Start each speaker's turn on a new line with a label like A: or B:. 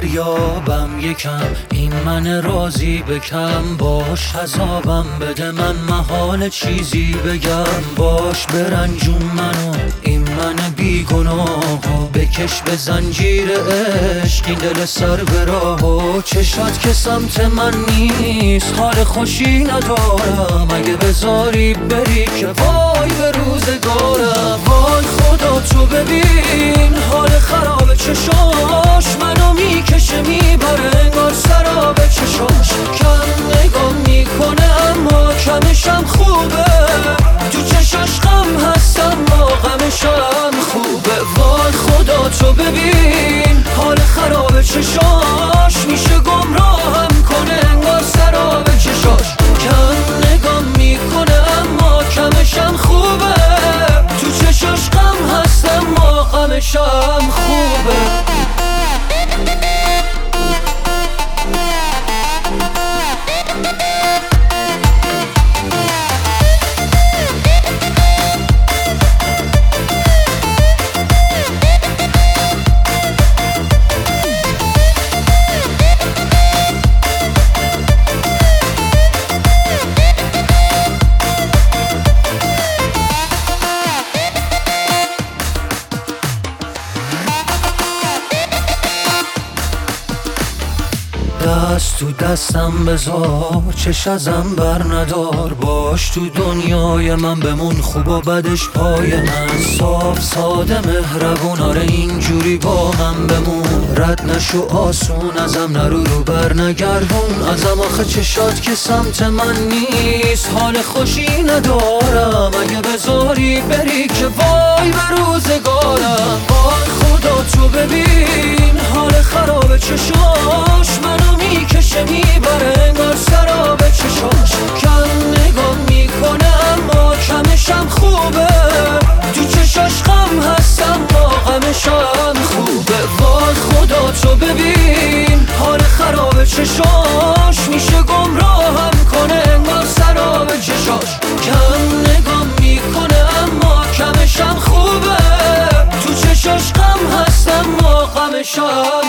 A: بیابم یکم. این من راضی بکم باش. عذابم بده من محال چیزی بگم. باش برنجون منو. این من بیگناه بکش به زنجیر عشق. این دل سر به راه چشات که سمت من نیست. حال خوشی ندارم. اگه بذاری بری که وای به روزگارم. وای خدا تو ببین. حال خراب چشاش خراب چشاش دست تو دستم بذار چش ازم بر ندار. باش تو دنیای من بمون خوب و بدش پای من. صاف ساده مهربون آره اینجوری با من بمون. رد نشو آسون ازم نرو رو بر نگردون. ازم آخه چشات که سمت من نیست. حال خوشی ندارم اگه بذاری بری که وای به روزگارم. وای خدا تو ببین حال خراب چشاش غمشم خوبه. وای خدا تو ببین حال خراب چشاش. میشه گمراهم کنه انگار سراب چشاش. کم نگاه می‌کنه اما کمشم خوبه. تو چشاش غم هستم ما غمشم